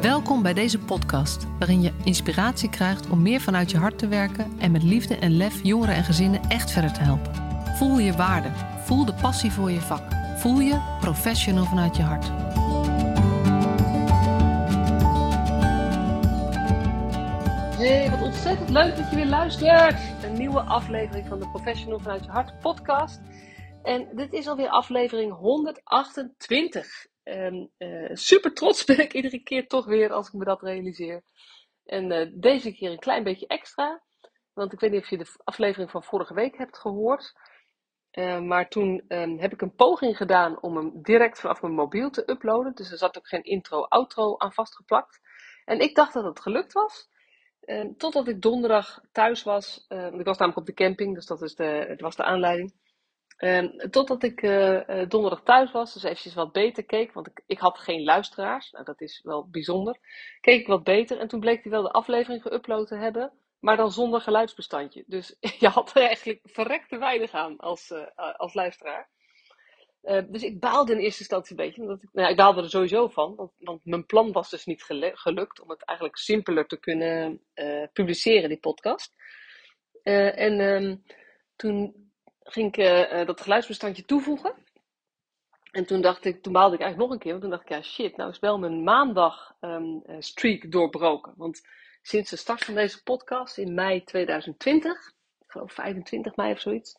Welkom bij deze podcast, waarin je inspiratie krijgt om meer vanuit je hart te werken en met liefde en lef jongeren en gezinnen echt verder te helpen. Voel je waarde, voel de passie voor je vak, voel je professional vanuit je hart. Hey, wat ontzettend leuk dat je weer luistert. Een nieuwe aflevering van de Professional vanuit je hart podcast. En dit is alweer aflevering 128. En uh, super trots ben ik iedere keer toch weer als ik me dat realiseer. En uh, deze keer een klein beetje extra. Want ik weet niet of je de aflevering van vorige week hebt gehoord. Uh, maar toen um, heb ik een poging gedaan om hem direct vanaf mijn mobiel te uploaden. Dus er zat ook geen intro-outro aan vastgeplakt. En ik dacht dat het gelukt was. Uh, totdat ik donderdag thuis was. want ik was namelijk op de camping, dus dat, is de, het was de aanleiding. Um, totdat ik uh, donderdag thuis was, dus eventjes wat beter keek, want ik, ik had geen luisteraars. Nou, dat is wel bijzonder. Keek ik wat beter en toen bleek hij wel de aflevering geüpload te hebben, maar dan zonder geluidsbestandje. Dus je had er eigenlijk verrekte weinig aan als, uh, als luisteraar. dus ik baalde in eerste instantie een beetje. Omdat ik, nou ik baalde er sowieso van, want, mijn plan was dus niet gelukt om het eigenlijk simpeler te kunnen publiceren, die podcast. en um, toen ging ik uh, dat geluidsbestandje toevoegen. En toen dacht ik, toen baalde ik eigenlijk nog een keer, want toen dacht ik, ja shit, nou is wel mijn maandag um, streak doorbroken. Want sinds de start van deze podcast in mei 2020, ik geloof 25 mei of zoiets,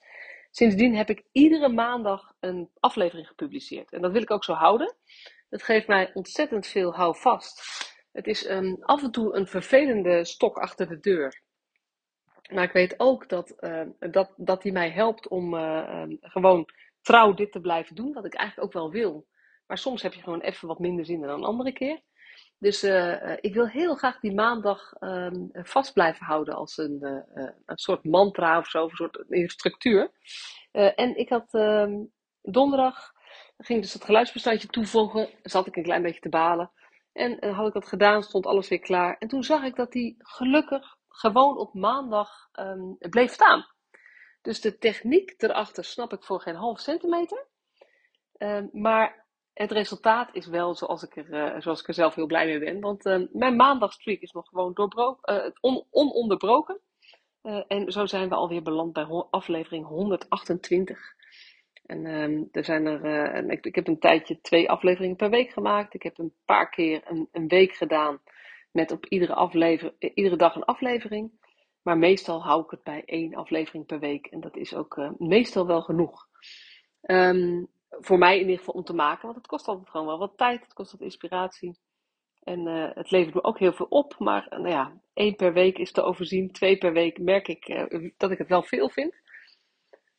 sindsdien heb ik iedere maandag een aflevering gepubliceerd. En dat wil ik ook zo houden. Het geeft mij ontzettend veel houvast. Het is um, af en toe een vervelende stok achter de deur. Maar ik weet ook dat, uh, dat, dat die mij helpt om uh, gewoon trouw dit te blijven doen, wat ik eigenlijk ook wel wil. Maar soms heb je gewoon even wat minder zin dan een andere keer. Dus uh, ik wil heel graag die maandag um, vast blijven houden als een, een soort mantra of zo, een soort structuur. en ik had um, donderdag, ging dus het geluidsbestandje toevoegen, zat ik een klein beetje te balen. En had ik dat gedaan, stond alles weer klaar. En toen zag ik dat die gelukkig gewoon op maandag um, bleef staan. Dus de techniek erachter snap ik voor geen half centimeter. Um, maar het resultaat is wel zoals ik er, uh, zoals ik er zelf heel blij mee ben. Want uh, mijn maandagstreak is nog gewoon doorbroken, on, ononderbroken. Uh, en zo zijn we alweer beland bij aflevering 128. En er zijn er, ik, ik, heb een tijdje twee afleveringen per week gemaakt. Ik heb een paar keer een, een week gedaan met op iedere, aflever, iedere dag een aflevering. Maar meestal hou ik het bij één aflevering per week. En dat is ook uh, meestal wel genoeg. Um, voor mij in ieder geval om te maken. Want het kost altijd gewoon wel wat tijd. Het kost wat inspiratie. En uh, het levert me ook heel veel op. Maar nou ja, één per week is te overzien. Twee per week merk ik dat ik het wel veel vind.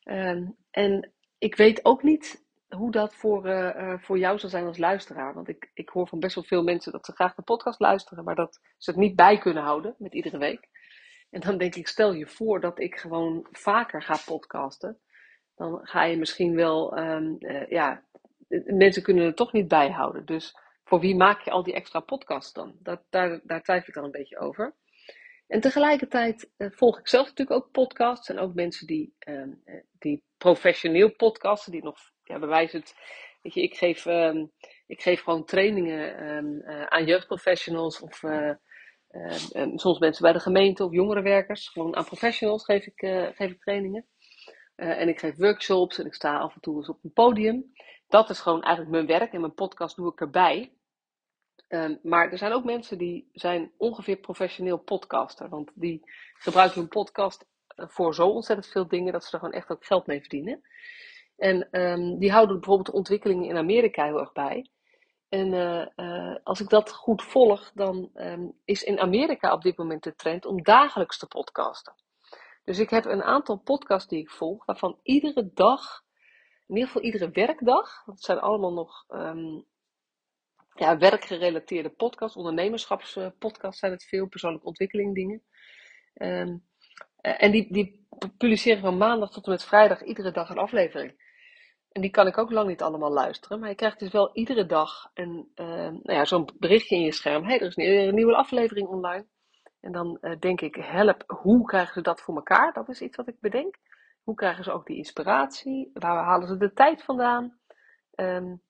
Um, en ik weet ook niet hoe dat voor, uh, voor jou zal zijn als luisteraar. Want ik, ik hoor van best wel veel mensen dat ze graag de podcast luisteren, maar dat ze het niet bij kunnen houden met iedere week. En dan denk ik, stel je voor dat ik gewoon vaker ga podcasten. Dan ga je misschien wel, um, ja, mensen kunnen het toch niet bijhouden. Dus voor wie maak je al die extra podcasts dan? Dat, daar, daar twijfel ik dan een beetje over. En tegelijkertijd volg ik zelf natuurlijk ook podcasts. En ook mensen die, uh, die professioneel podcasten, die nog ja, bewijs het. Ik geef, um, ik geef gewoon trainingen um, uh, aan jeugdprofessionals of uh, uh, soms mensen bij de gemeente of jongerenwerkers. Gewoon aan professionals geef ik, geef ik trainingen. en ik geef workshops en ik sta af en toe eens op een podium. Dat is gewoon eigenlijk mijn werk en mijn podcast doe ik erbij. Maar er zijn ook mensen die zijn ongeveer professioneel podcaster. Want die gebruiken hun podcast voor zo ontzettend veel dingen dat ze er gewoon echt ook geld mee verdienen. En um, die houden bijvoorbeeld de ontwikkelingen in Amerika heel erg bij. En uh, uh, als ik dat goed volg, dan um, is in Amerika op dit moment de trend om dagelijks te podcasten. Dus ik heb een aantal podcasts die ik volg, waarvan iedere dag, in ieder geval iedere werkdag, dat zijn allemaal nog um, ja, werkgerelateerde podcasts, ondernemerschapspodcasts zijn het veel, persoonlijke ontwikkeling dingen. En die, die publiceren van maandag tot en met vrijdag iedere dag een aflevering. En die kan ik ook lang niet allemaal luisteren. Maar je krijgt dus wel iedere dag een, uh, nou ja, zo'n berichtje in je scherm. Hé, hey, er is weer een nieuwe aflevering online. En dan uh, denk ik, help, hoe krijgen ze dat voor elkaar? Dat is iets wat ik bedenk. Hoe krijgen ze ook die inspiratie? Waar halen ze de tijd vandaan? Um,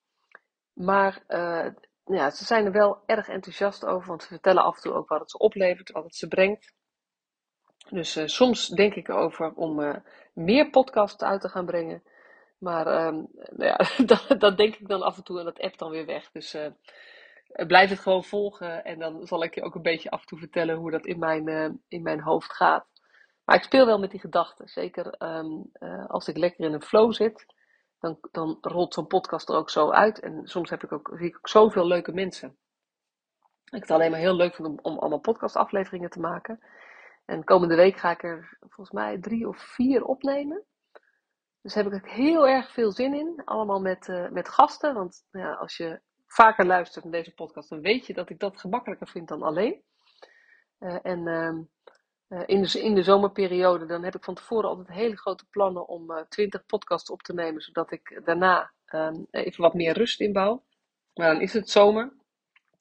maar uh, ja, ze zijn er wel erg enthousiast over, want ze vertellen af en toe ook wat het ze oplevert, wat het ze brengt. Dus soms denk ik erover om meer podcasts uit te gaan brengen. Maar um, nou ja, dat, dat, denk ik dan af en toe en dat app dan weer weg. Dus uh, blijf het gewoon volgen en dan zal ik je ook een beetje af en toe vertellen hoe dat in mijn, in mijn hoofd gaat. Maar ik speel wel met die gedachten. Zeker um, als ik lekker in een flow zit, dan, dan rolt zo'n podcast er ook zo uit. En soms heb ik ook, zie ik ook zoveel leuke mensen. Ik het alleen maar heel leuk vind om, om allemaal podcastafleveringen te maken. En komende week ga ik er volgens mij drie of vier opnemen. Dus heb ik er heel erg veel zin in. Allemaal met, uh, met gasten. Want nou ja, als je vaker luistert naar deze podcast, dan weet je dat ik dat gemakkelijker vind dan alleen. Uh, en uh, in, de, in de zomerperiode, dan heb ik van tevoren altijd hele grote plannen om 20 podcasts op te nemen. Zodat ik daarna ehm, even wat meer rust inbouw. Maar dan is het zomer.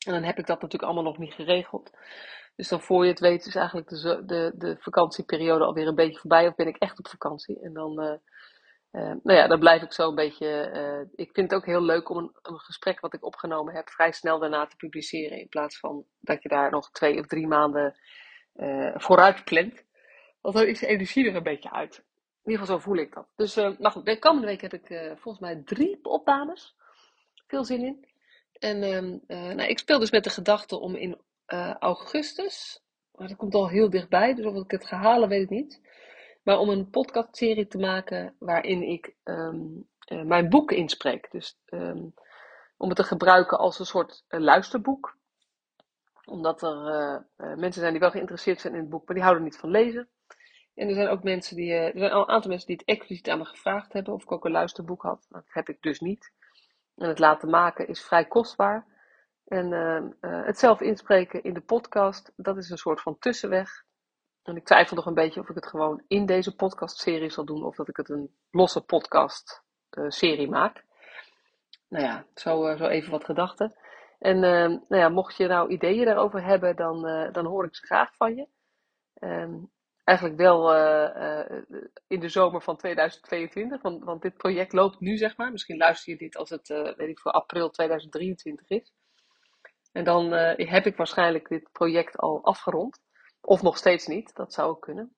En dan heb ik dat natuurlijk allemaal nog niet geregeld. Dus dan voor je het weet is eigenlijk de, de, de vakantieperiode alweer een beetje voorbij. Of ben ik echt op vakantie. En dan, uh, nou ja, dan blijf ik zo een beetje... Uh, ik vind het ook heel leuk om een, gesprek wat ik opgenomen heb vrij snel daarna te publiceren. In plaats van dat je daar nog twee of drie maanden vooruit plant. Want dan is de energie er een beetje uit. In ieder geval zo voel ik dat. Dus, maar goed, de komende week heb ik volgens mij drie opnames. Veel zin in. En ehm, nou, ik speel dus met de gedachte om in augustus. Maar dat komt al heel dichtbij, dus of ik het ga halen, weet ik niet. Maar om een podcastserie te maken waarin ik um, uh, mijn boek inspreek. Dus um, om het te gebruiken als een soort uh, luisterboek. Omdat er mensen zijn die wel geïnteresseerd zijn in het boek, maar die houden niet van lezen. En er zijn ook mensen die, er zijn al een aantal mensen die het expliciet aan me gevraagd hebben of ik ook een luisterboek had. Dat heb ik dus niet. En het laten maken is vrij kostbaar. En uh, het zelf inspreken in de podcast, dat is een soort van tussenweg. En ik twijfel nog een beetje of ik het gewoon in deze podcastserie zal doen of dat ik het een losse podcast-serie uh, maak. Nou ja, zo, zo even wat gedachten. En nou ja, mocht je nou ideeën daarover hebben, dan, dan hoor ik ze graag van je. Ehm, eigenlijk wel in de zomer van 2022, want, want dit project loopt nu, zeg maar. Misschien luister je dit als het, weet ik voor april 2023 is. En dan heb ik waarschijnlijk dit project al afgerond. Of nog steeds niet, dat zou ook kunnen.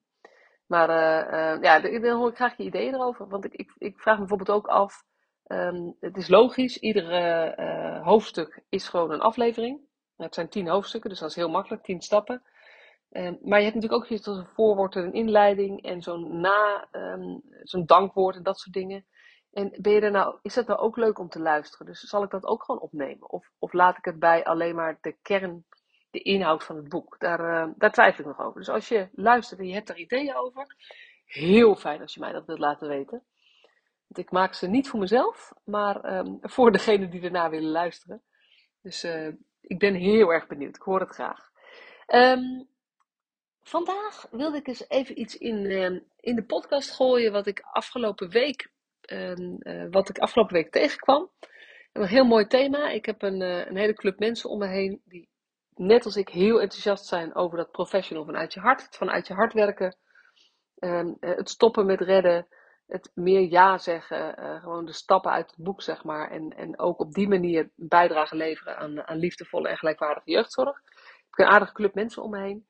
Maar uh, uh, ja, dan hoor ik graag je ideeën erover. Want ik, ik, ik vraag me bijvoorbeeld ook af. Um, het is logisch, iedere hoofdstuk is gewoon een aflevering. Het zijn tien hoofdstukken, dus dat is heel makkelijk, tien stappen. Um, maar je hebt natuurlijk ook iets als een voorwoord en een inleiding en zo'n na, um, zo'n dankwoord en dat soort dingen. En ben je er nou, is het nou ook leuk om te luisteren? Dus zal ik dat ook gewoon opnemen? Of, of laat ik het bij alleen maar de kern, de inhoud van het boek? Daar, uh, daar twijfel ik nog over. Dus als je luistert en je hebt daar ideeën over, heel fijn als je mij dat wilt laten weten. Want ik maak ze niet voor mezelf, maar um, voor degenen die ernaar willen luisteren. Dus uh, ik ben heel erg benieuwd. Ik hoor het graag. Um, vandaag wilde ik eens even iets in, uh, in de podcast gooien wat ik afgelopen week uh, wat ik afgelopen week tegenkwam. Een heel mooi thema. Ik heb een, een hele club mensen om me heen die net als ik heel enthousiast zijn over dat professional vanuit je hart. Vanuit je hart werken. Um, het stoppen met redden. Het meer ja zeggen. Uh, gewoon de stappen uit het boek, zeg maar. En, en ook op die manier bijdrage leveren aan, aan liefdevolle en gelijkwaardige jeugdzorg. Ik heb een aardige club mensen om me heen.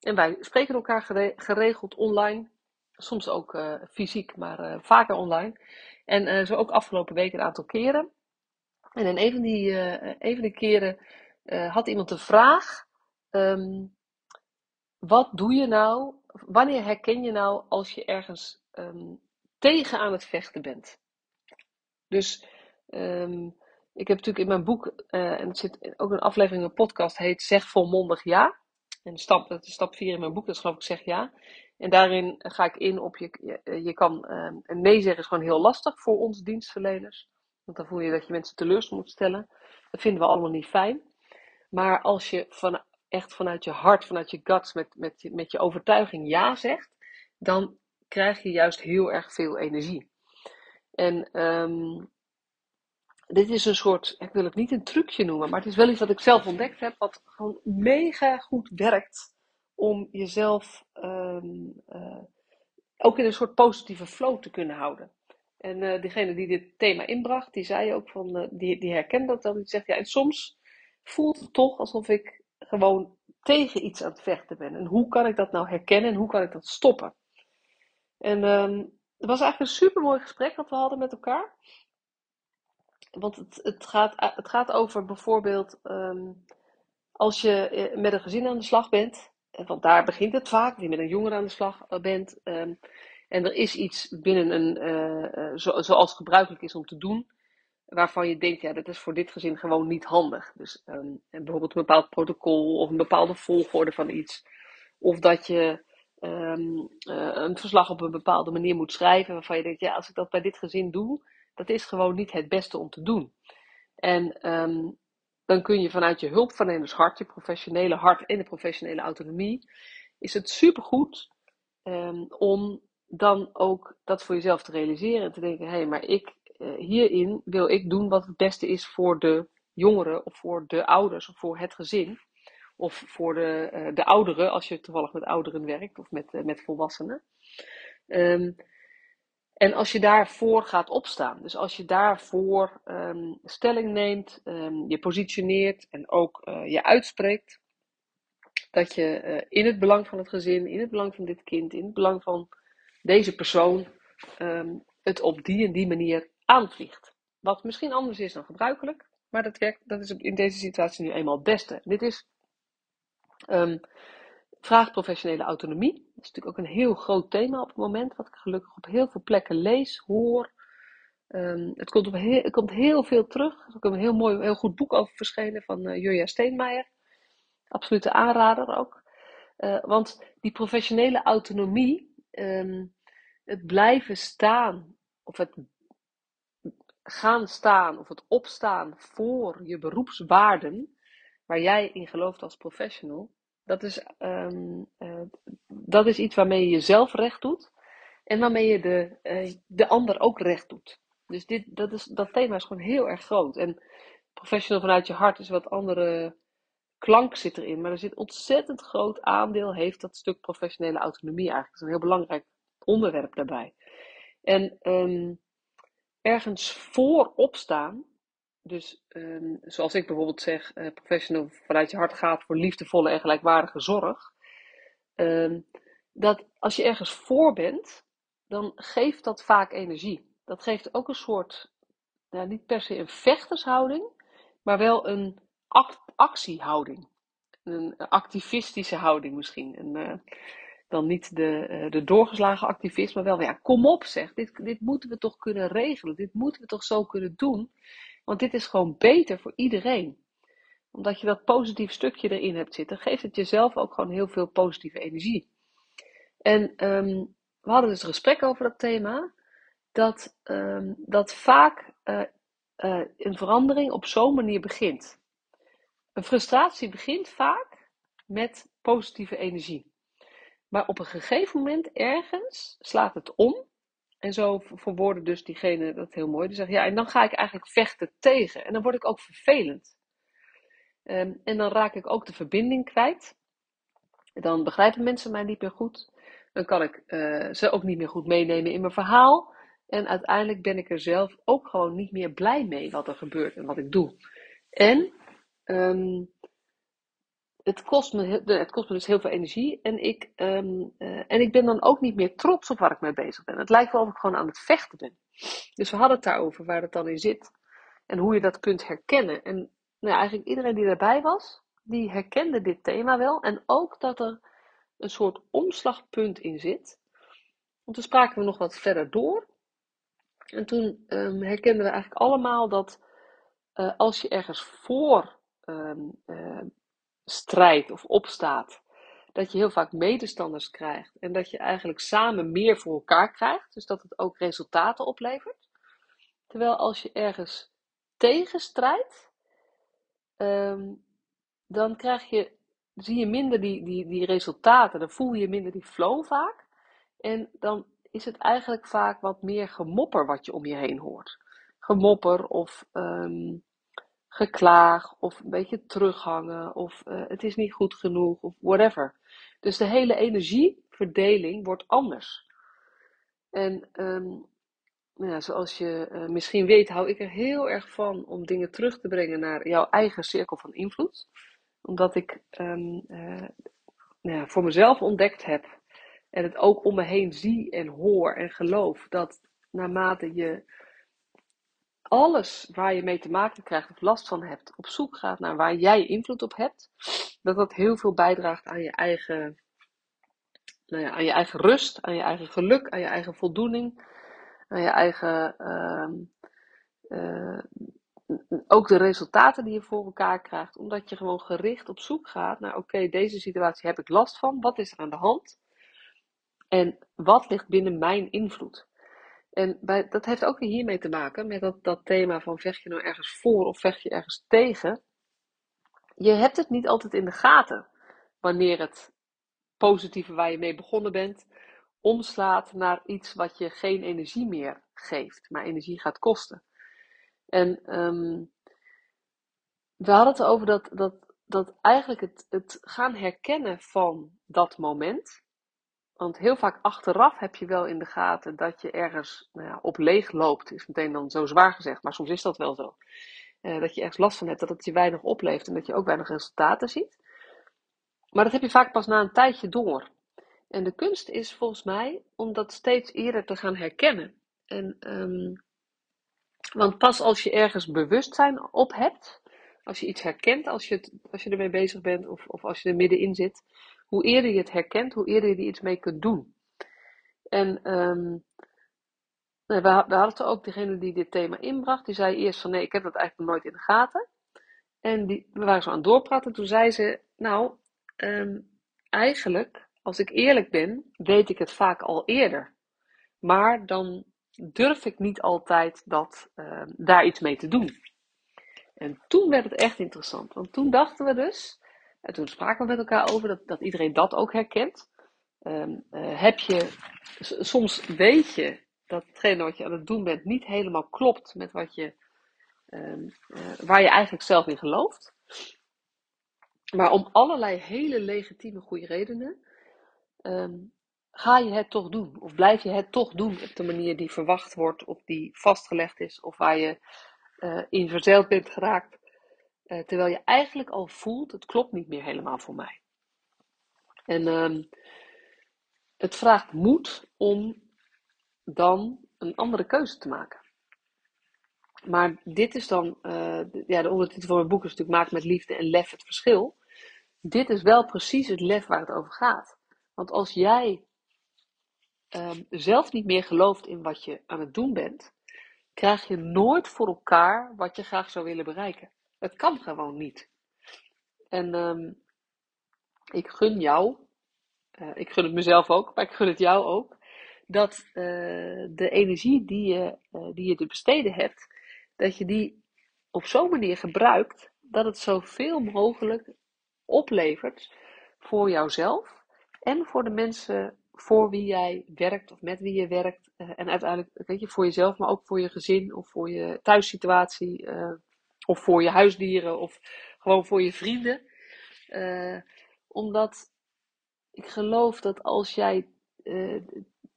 En wij spreken elkaar geregeld online soms ook uh, fysiek, maar vaker online. En zo ook afgelopen week een aantal keren. En in een van die, een van die keren had iemand een vraag. Um, wat doe je nou, wanneer herken je nou als je ergens um, tegen aan het vechten bent? Dus um, ik heb natuurlijk in mijn boek, en het zit ook een aflevering, een podcast, heet Zeg volmondig ja. En stap, dat is stap 4 in mijn boek, dat is geloof ik Zeg ja. En daarin ga ik in op je, je, je kan, uh, nee zeggen is gewoon heel lastig voor ons dienstverleners. Want dan voel je dat je mensen teleur moet stellen. Dat vinden we allemaal niet fijn. Maar als je van, echt vanuit je hart, vanuit je guts, met, met, met je overtuiging ja zegt, dan krijg je juist heel erg veel energie. En um, dit is een soort, ik wil het niet een trucje noemen, maar het is wel iets wat ik zelf ontdekt heb, wat gewoon mega goed werkt om jezelf um, uh, ook in een soort positieve flow te kunnen houden. En uh, degene die dit thema inbracht, die zei ook van, uh, die, die herkende dat dan. Die zegt, ja, en soms voelt het toch alsof ik gewoon tegen iets aan het vechten ben. En hoe kan ik dat nou herkennen en hoe kan ik dat stoppen? En um, het was eigenlijk een super mooi gesprek dat we hadden met elkaar. Want het, het, gaat, het gaat over bijvoorbeeld um, als je eh, met een gezin aan de slag bent. Want daar begint het vaak, als je met een jongere aan de slag eh, bent. Um, en er is iets binnen een, zo, zoals gebruikelijk is om te doen, waarvan je denkt, ja, dat is voor dit gezin gewoon niet handig. Dus um, bijvoorbeeld een bepaald protocol of een bepaalde volgorde van iets. Of dat je um, uh, een verslag op een bepaalde manier moet schrijven, waarvan je denkt, ja, als ik dat bij dit gezin doe, dat is gewoon niet het beste om te doen. En um, dan kun je vanuit je hulpverlenershart, je professionele hart en de professionele autonomie, is het supergoed om dan ook dat voor jezelf te realiseren en te denken, hé, hey, maar ik, hierin wil ik doen wat het beste is voor de jongeren of voor de ouders of voor het gezin. Of voor de, uh, de ouderen, als je toevallig met ouderen werkt of met, uh, met volwassenen. Um, en als je daarvoor gaat opstaan, dus als je daarvoor um, stelling neemt, um, je positioneert en ook je uitspreekt, dat je in het belang van het gezin, in het belang van dit kind, in het belang van deze persoon, het op die en die manier aanvliegt. Wat misschien anders is dan gebruikelijk, maar dat, werkt, dat is in deze situatie nu eenmaal het beste. Dit is vraagt professionele autonomie. Dat is natuurlijk ook een heel groot thema op het moment, wat ik gelukkig op heel veel plekken lees, hoor. Um, het, komt op heel, het komt heel veel terug. Er is ook een heel mooi, heel goed boek over verschenen van uh, Jurja Steenmeijer. Absolute aanrader ook. Uh, want die professionele autonomie, um, het blijven staan, of het gaan staan, of het opstaan voor je beroepswaarden, waar jij in gelooft als professional, dat is, um, uh, dat is iets waarmee je jezelf recht doet en waarmee je de, uh, de ander ook recht doet. Dus dit, dat, is, dat thema is gewoon heel erg groot. En professional vanuit je hart is wat andere klank zit erin. Maar er zit ontzettend groot aandeel, heeft dat stuk professionele autonomie eigenlijk. Dat is een heel belangrijk onderwerp daarbij. En um, ergens voorop staan, dus um, zoals ik bijvoorbeeld zeg, uh, professional vanuit je hart gaat voor liefdevolle en gelijkwaardige zorg. Um, dat als je ergens voor bent, dan geeft dat vaak energie. Dat geeft ook een soort, nou, niet per se een vechtershouding, maar wel een act actiehouding. Een activistische houding misschien. En, uh, dan niet de, uh, de doorgeslagen activist, maar wel, ja, kom op zeg, dit, dit moeten we toch kunnen regelen, dit moeten we toch zo kunnen doen. Want dit is gewoon beter voor iedereen. Omdat je dat positief stukje erin hebt zitten, geeft het jezelf ook gewoon heel veel positieve energie. En um, we hadden dus een gesprek over dat thema. Dat, um, dat vaak uh, uh, een verandering op zo'n manier begint. Een frustratie begint vaak met positieve energie. Maar op een gegeven moment ergens slaat het om en zo verwoorden dus diegene dat heel mooi. Die zegt, ja, en dan ga ik eigenlijk vechten tegen. En dan word ik ook vervelend. Um, en dan raak ik ook de verbinding kwijt. Dan begrijpen mensen mij niet meer goed. Dan kan ik uh, ze ook niet meer goed meenemen in mijn verhaal. En uiteindelijk ben ik er zelf ook gewoon niet meer blij mee wat er gebeurt en wat ik doe. En um, het kost, me, het kost me dus heel veel energie. En ik, um, uh, en ik ben dan ook niet meer trots op waar ik mee bezig ben. Het lijkt wel of ik gewoon aan het vechten ben. Dus we hadden het daarover waar het dan in zit. En hoe je dat kunt herkennen. En nou, eigenlijk iedereen die erbij was, die herkende dit thema wel. En ook dat er een soort omslagpunt in zit. Want toen spraken we nog wat verder door. En toen um, herkenden we eigenlijk allemaal dat uh, als je ergens voor um, uh, strijdt of opstaat, dat je heel vaak medestanders krijgt en dat je eigenlijk samen meer voor elkaar krijgt, dus dat het ook resultaten oplevert. Terwijl als je ergens tegen strijdt, um, dan krijg je, zie je minder die, die, die resultaten, dan voel je minder die flow vaak. En dan is het eigenlijk vaak wat meer gemopper wat je om je heen hoort. Gemopper of um, geklaag of een beetje terughangen of uh, het is niet goed genoeg of whatever. Dus de hele energieverdeling wordt anders. En um, nou ja, zoals je uh, misschien weet, hou ik er heel erg van om dingen terug te brengen naar jouw eigen cirkel van invloed. Omdat ik um, uh, nou ja, voor mezelf ontdekt heb en het ook om me heen zie en hoor en geloof dat naarmate je alles waar je mee te maken krijgt of last van hebt, op zoek gaat naar waar jij invloed op hebt, dat dat heel veel bijdraagt aan je eigen, nou ja, aan je eigen rust, aan je eigen geluk, aan je eigen voldoening, aan je eigen, uh, uh, ook de resultaten die je voor elkaar krijgt, omdat je gewoon gericht op zoek gaat naar, oké, deze situatie heb ik last van, wat is er aan de hand? En wat ligt binnen mijn invloed? En bij, dat heeft ook hiermee te maken met dat, dat thema van vecht je nou ergens voor of vecht je ergens tegen. Je hebt het niet altijd in de gaten wanneer het positieve waar je mee begonnen bent omslaat naar iets wat je geen energie meer geeft, maar energie gaat kosten. En um, we hadden het over dat, dat, dat eigenlijk het, het gaan herkennen van dat moment. Want heel vaak achteraf heb je wel in de gaten dat je ergens nou ja, op leeg loopt. Is meteen dan zo zwaar gezegd, maar soms is dat wel zo. Uh, dat je ergens last van hebt, dat het je weinig oplevert en dat je ook weinig resultaten ziet. Maar dat heb je vaak pas na een tijdje door. En de kunst is volgens mij om dat steeds eerder te gaan herkennen. En, um, want pas als je ergens bewustzijn op hebt, als je iets herkent, als je, als je ermee bezig bent of, of als je er middenin zit, hoe eerder je het herkent, hoe eerder je er iets mee kunt doen. En um, we, hadden het ook, degene die dit thema inbracht, die zei eerst van nee, ik heb dat eigenlijk nooit in de gaten. En die, we waren zo aan het doorpraten, toen zei ze, nou, um, eigenlijk, als ik eerlijk ben, weet ik het vaak al eerder. Maar dan durf ik niet altijd dat, uh, daar iets mee te doen. En toen werd het echt interessant, want toen dachten we dus, en toen spraken we met elkaar over dat, dat iedereen dat ook herkent. Um, uh, heb je, soms weet je dat hetgene wat je aan het doen bent niet helemaal klopt met wat je, um, uh, waar je eigenlijk zelf in gelooft. Maar om allerlei hele legitieme goede redenen um, ga je het toch doen. Of blijf je het toch doen op de manier die verwacht wordt, of die vastgelegd is, of waar je uh, in verzeild bent geraakt. Uh, terwijl je eigenlijk al voelt, het klopt niet meer helemaal voor mij. En um, het vraagt moed om dan een andere keuze te maken. Maar dit is dan, uh, ja, de ondertitel van mijn boek is natuurlijk Maak met liefde en lef het verschil. Dit is wel precies het lef waar het over gaat. Want als jij um, zelf niet meer gelooft in wat je aan het doen bent, krijg je nooit voor elkaar wat je graag zou willen bereiken. Het kan gewoon niet. En um, ik gun jou, uh, ik gun het mezelf ook, maar ik gun het jou ook, dat uh, de energie die je, uh, die je te besteden hebt, dat je die op zo'n manier gebruikt dat het zoveel mogelijk oplevert voor jouzelf en voor de mensen voor wie jij werkt of met wie je werkt. en uiteindelijk, weet je, voor jezelf, maar ook voor je gezin of voor je thuissituatie of voor je huisdieren of gewoon voor je vrienden. Uh, omdat ik geloof dat als jij uh,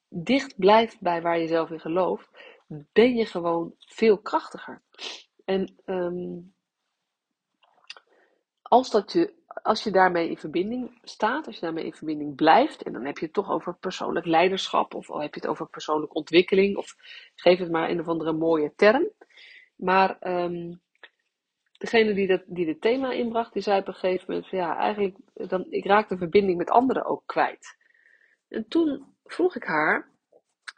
dicht blijft bij waar je zelf in gelooft, ben je gewoon veel krachtiger. En um, als, dat je, als je daarmee in verbinding staat, als je daarmee in verbinding blijft, en dan heb je het toch over persoonlijk leiderschap, of al heb je het over persoonlijke ontwikkeling, of geef het maar een of andere mooie term. Maar um, degene die, dat, die dit thema inbracht, die zei op een gegeven moment ja, eigenlijk, dan, ik raak de verbinding met anderen ook kwijt. En toen vroeg ik haar,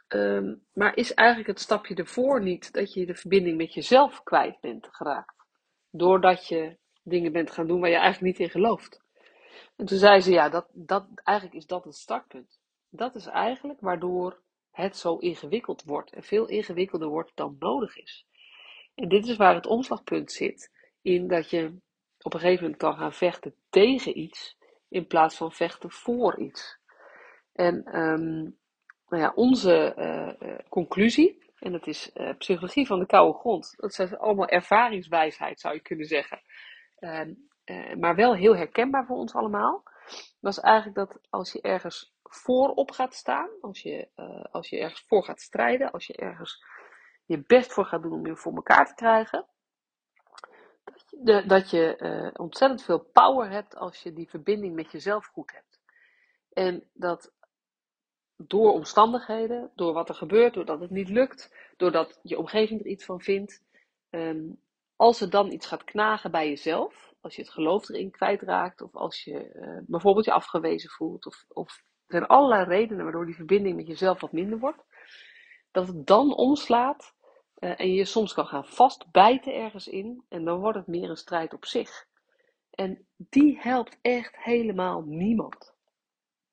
um, maar is eigenlijk het stapje ervoor niet dat je de verbinding met jezelf kwijt bent geraakt? Doordat je dingen bent gaan doen waar je eigenlijk niet in gelooft. En toen zei ze, ja, dat, dat, eigenlijk is dat het startpunt. Dat is eigenlijk waardoor het zo ingewikkeld wordt en veel ingewikkelder wordt dan nodig is. En dit is waar het omslagpunt zit in dat je op een gegeven moment kan gaan vechten tegen iets in plaats van vechten voor iets. En um, nou ja, onze uh, conclusie, en dat is uh, psychologie van de koude grond, dat is allemaal ervaringswijsheid zou je kunnen zeggen, maar wel heel herkenbaar voor ons allemaal, was eigenlijk dat als je ergens voorop gaat staan, als je, als je ergens voor gaat strijden, als je ergens je best voor gaat doen om je voor elkaar te krijgen. Dat je, uh, ontzettend veel power hebt als je die verbinding met jezelf goed hebt. En dat door omstandigheden, door wat er gebeurt, doordat het niet lukt, doordat je omgeving er iets van vindt, um, als er dan iets gaat knagen bij jezelf, als je het geloof erin kwijtraakt, of als je uh, bijvoorbeeld je afgewezen voelt, of, of er zijn allerlei redenen waardoor die verbinding met jezelf wat minder wordt, dat het dan omslaat uh, en je soms kan gaan vastbijten ergens in, en dan wordt het meer een strijd op zich. En die helpt echt helemaal niemand.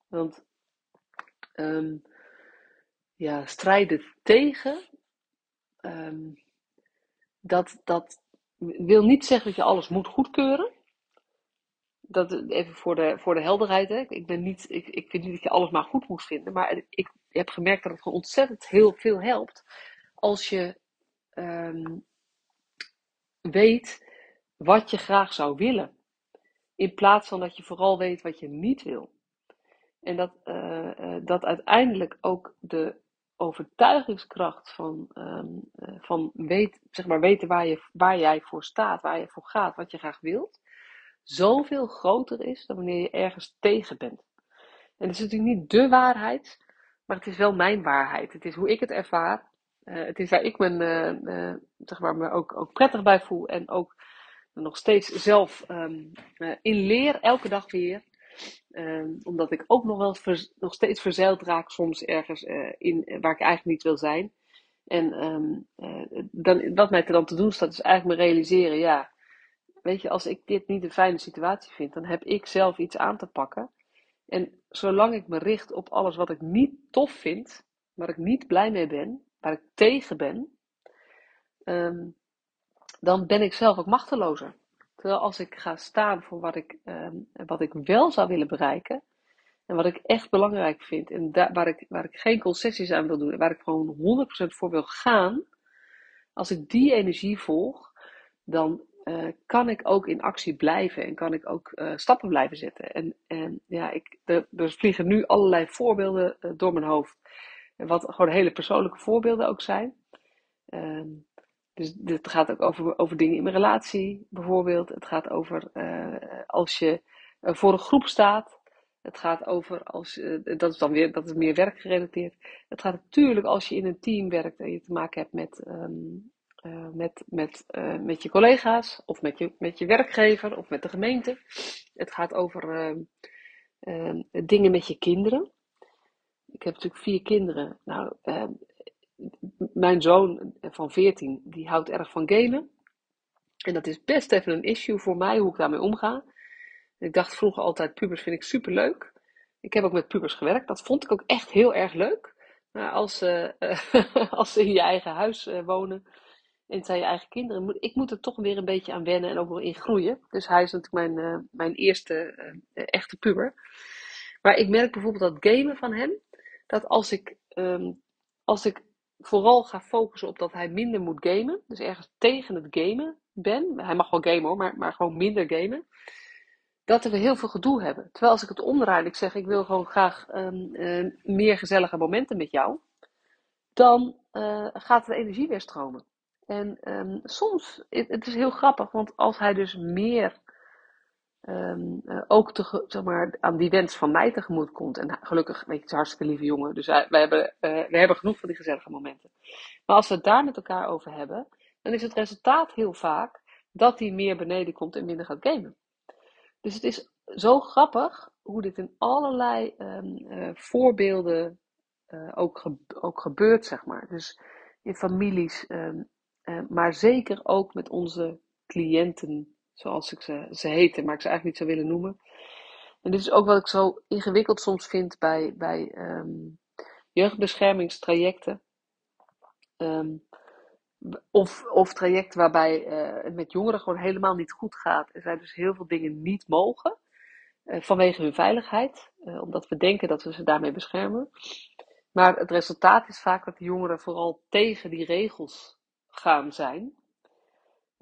Want um, ja, strijden tegen, um, dat, dat wil niet zeggen dat je alles moet goedkeuren. Dat, even voor de, voor de helderheid. Hè. Ik, ben niet, ik, ik vind niet dat je alles maar goed moet vinden. Maar ik heb gemerkt dat het ontzettend heel veel helpt. Als je um, weet wat je graag zou willen. In plaats van dat je vooral weet wat je niet wil. En dat, uh, dat uiteindelijk ook de overtuigingskracht van, um, uh, van weet, zeg maar weten waar, je, waar jij voor staat, waar je voor gaat, wat je graag wilt, zoveel groter is dan wanneer je ergens tegen bent. En het is natuurlijk niet de waarheid, maar het is wel mijn waarheid. Het is hoe ik het ervaar. Uh, het is waar ik me, uh, zeg maar, me ook, ook prettig bij voel en ook nog steeds zelf um, in leer, elke dag weer. Um, omdat ik ook nog wel nog steeds verzeild raak soms ergens in waar ik eigenlijk niet wil zijn. En uh, dan, wat mij dan te doen staat is eigenlijk me realiseren, ja, weet je, als ik dit niet een fijne situatie vind, dan heb ik zelf iets aan te pakken. En zolang ik me richt op alles wat ik niet tof vind, waar ik niet blij mee ben, waar ik tegen ben, um, dan ben ik zelf ook machtelozer. Terwijl als ik ga staan voor wat ik, um, wat ik wel zou willen bereiken. En wat ik echt belangrijk vind. En waar, ik, waar ik geen concessies aan wil doen. Waar ik gewoon 100% voor wil gaan. Als ik die energie volg. Dan uh, kan ik ook in actie blijven. En kan ik ook uh, stappen blijven zetten. En, en ja, ik, er, vliegen nu allerlei voorbeelden uh, door mijn hoofd. Wat gewoon hele persoonlijke voorbeelden ook zijn. Um, dus het gaat ook over, over dingen in mijn relatie, bijvoorbeeld. Het gaat over uh, als je uh, voor een groep staat. Het gaat over als, uh, dat is dan weer, dat is meer werkgerelateerd. Het gaat natuurlijk als je in een team werkt en je te maken hebt met, um, met, met, met je collega's, of met je, met je werkgever, of met de gemeente. Het gaat over ehm, dingen met je kinderen. Ik heb natuurlijk vier kinderen. Nou, mijn zoon van 14, die houdt erg van gamen. En dat is best even een issue voor mij, hoe ik daarmee omga. Ik dacht vroeger altijd, pubers vind ik super leuk. Ik heb ook met pubers gewerkt. Dat vond ik ook echt heel erg leuk. Maar als, uh, als ze in je eigen huis uh, wonen en het zijn je eigen kinderen, ik moet er toch weer een beetje aan wennen en ook wel in groeien. Dus hij is natuurlijk mijn, uh, mijn eerste echte puber. Maar ik merk bijvoorbeeld dat gamen van hem, dat als ik, um, als ik vooral ga focussen op dat hij minder moet gamen. Dus ergens tegen het gamen ben. Hij mag wel gamen hoor, maar, maar gewoon minder gamen. Dat we heel veel gedoe hebben. Terwijl als ik het omdraai ik zeg ik wil gewoon graag um, uh, meer gezellige momenten met jou. Dan uh, gaat de energie weer stromen. En soms, het, is heel grappig, want als hij dus meer um, uh, ook te, zeg maar, aan die wens van mij tegemoet komt. En gelukkig, weet je, het hartstikke lieve jongen. Dus wij, hebben, uh, we hebben genoeg van die gezellige momenten. Maar als we het daar met elkaar over hebben, dan is het resultaat heel vaak dat hij meer beneden komt en minder gaat gamen. Dus het is zo grappig hoe dit in allerlei um, uh, voorbeelden ook, ook gebeurt, zeg maar. Dus in families, um, maar zeker ook met onze cliënten zoals ik ze, ze heten, maar ik ze eigenlijk niet zou willen noemen. En dit is ook wat ik zo ingewikkeld soms vind bij, bij um, jeugdbeschermingstrajecten. Um, of, of trajecten waarbij uh, het met jongeren gewoon helemaal niet goed gaat. Er zijn dus heel veel dingen niet mogen. Uh, vanwege hun veiligheid. Uh, omdat we denken dat we ze daarmee beschermen. Maar het resultaat is vaak dat de jongeren vooral tegen die regels gaan zijn.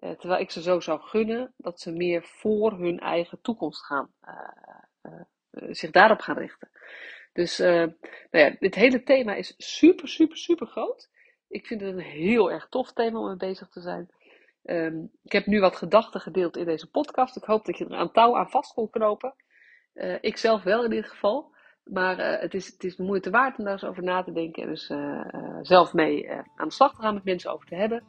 Uh, terwijl ik ze zo zou gunnen dat ze meer voor hun eigen toekomst gaan, uh, uh, zich daarop gaan richten. Dus nou ja, dit hele thema is super, super, super groot. Ik vind het een heel erg tof thema om mee bezig te zijn. Ehm, ik heb nu wat gedachten gedeeld in deze podcast. Ik hoop dat je er aan touw aan vast kon knopen. Uh, ik zelf wel in ieder geval. Maar het, is, het is de moeite waard om daar eens over na te denken. En dus zelf mee aan de slag te gaan met mensen over te hebben.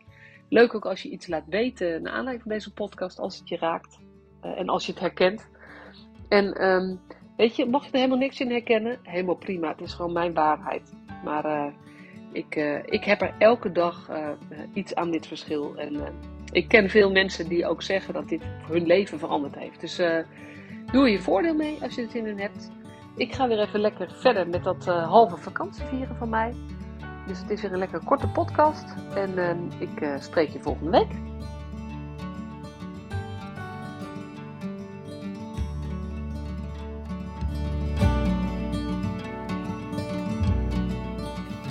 Leuk ook als je iets laat weten naar aanleiding van deze podcast. Als het je raakt. en als je het herkent. En um, weet je, mocht je er helemaal niks in herkennen. Helemaal prima. Het is gewoon mijn waarheid. Maar ik, ik heb er elke dag iets aan dit verschil. En ik ken veel mensen die ook zeggen dat dit hun leven veranderd heeft. Dus doe er je voordeel mee als je het in hun hebt. Ik ga weer even lekker verder met dat halve vakantievieren van mij. Dus het is weer een lekker korte podcast. En uh, ik uh, spreek je volgende week.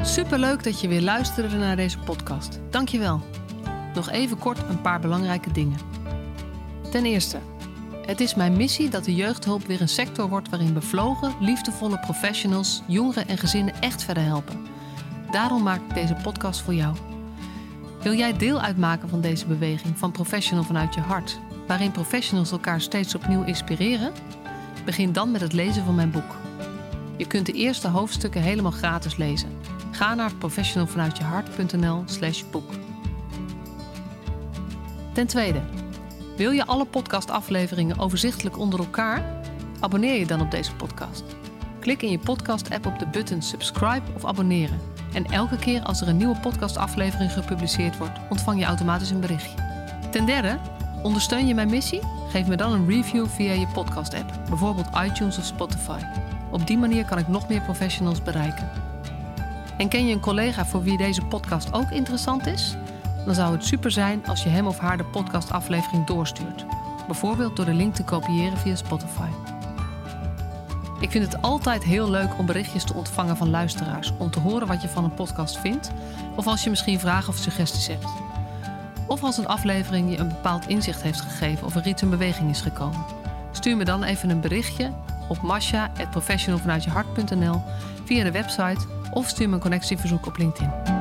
Superleuk dat je weer luisterde naar deze podcast. Dankjewel. Nog even kort een paar belangrijke dingen. Ten eerste, het is mijn missie dat de jeugdhulp weer een sector wordt waarin bevlogen, liefdevolle professionals jongeren en gezinnen echt verder helpen. Daarom maak ik deze podcast voor jou. Wil jij deel uitmaken van deze beweging van Professional vanuit je hart, waarin professionals elkaar steeds opnieuw inspireren? Begin dan met het lezen van mijn boek. Je kunt de eerste hoofdstukken helemaal gratis lezen. Ga naar professionalvanuitjehart.nl/slash boek. Ten tweede. Wil je alle podcastafleveringen overzichtelijk onder elkaar? Abonneer je dan op deze podcast. Klik in je podcast-app op de button subscribe of abonneren. En elke keer als er een nieuwe podcastaflevering gepubliceerd wordt, ontvang je automatisch een berichtje. Ten derde, ondersteun je mijn missie? Geef me dan een review via je podcast-app, bijvoorbeeld iTunes of Spotify. Op die manier kan ik nog meer professionals bereiken. En ken je een collega voor wie deze podcast ook interessant is? dan zou het super zijn als je hem of haar de podcastaflevering doorstuurt. Bijvoorbeeld door de link te kopiëren via Spotify. Ik vind het altijd heel leuk om berichtjes te ontvangen van luisteraars om te horen wat je van een podcast vindt, of als je misschien vragen of suggesties hebt. Of als een aflevering je een bepaald inzicht heeft gegeven of er iets in beweging is gekomen. Stuur me dan even een berichtje op masha.professionalvanuitjehart.nl via de website of stuur me een connectieverzoek op LinkedIn.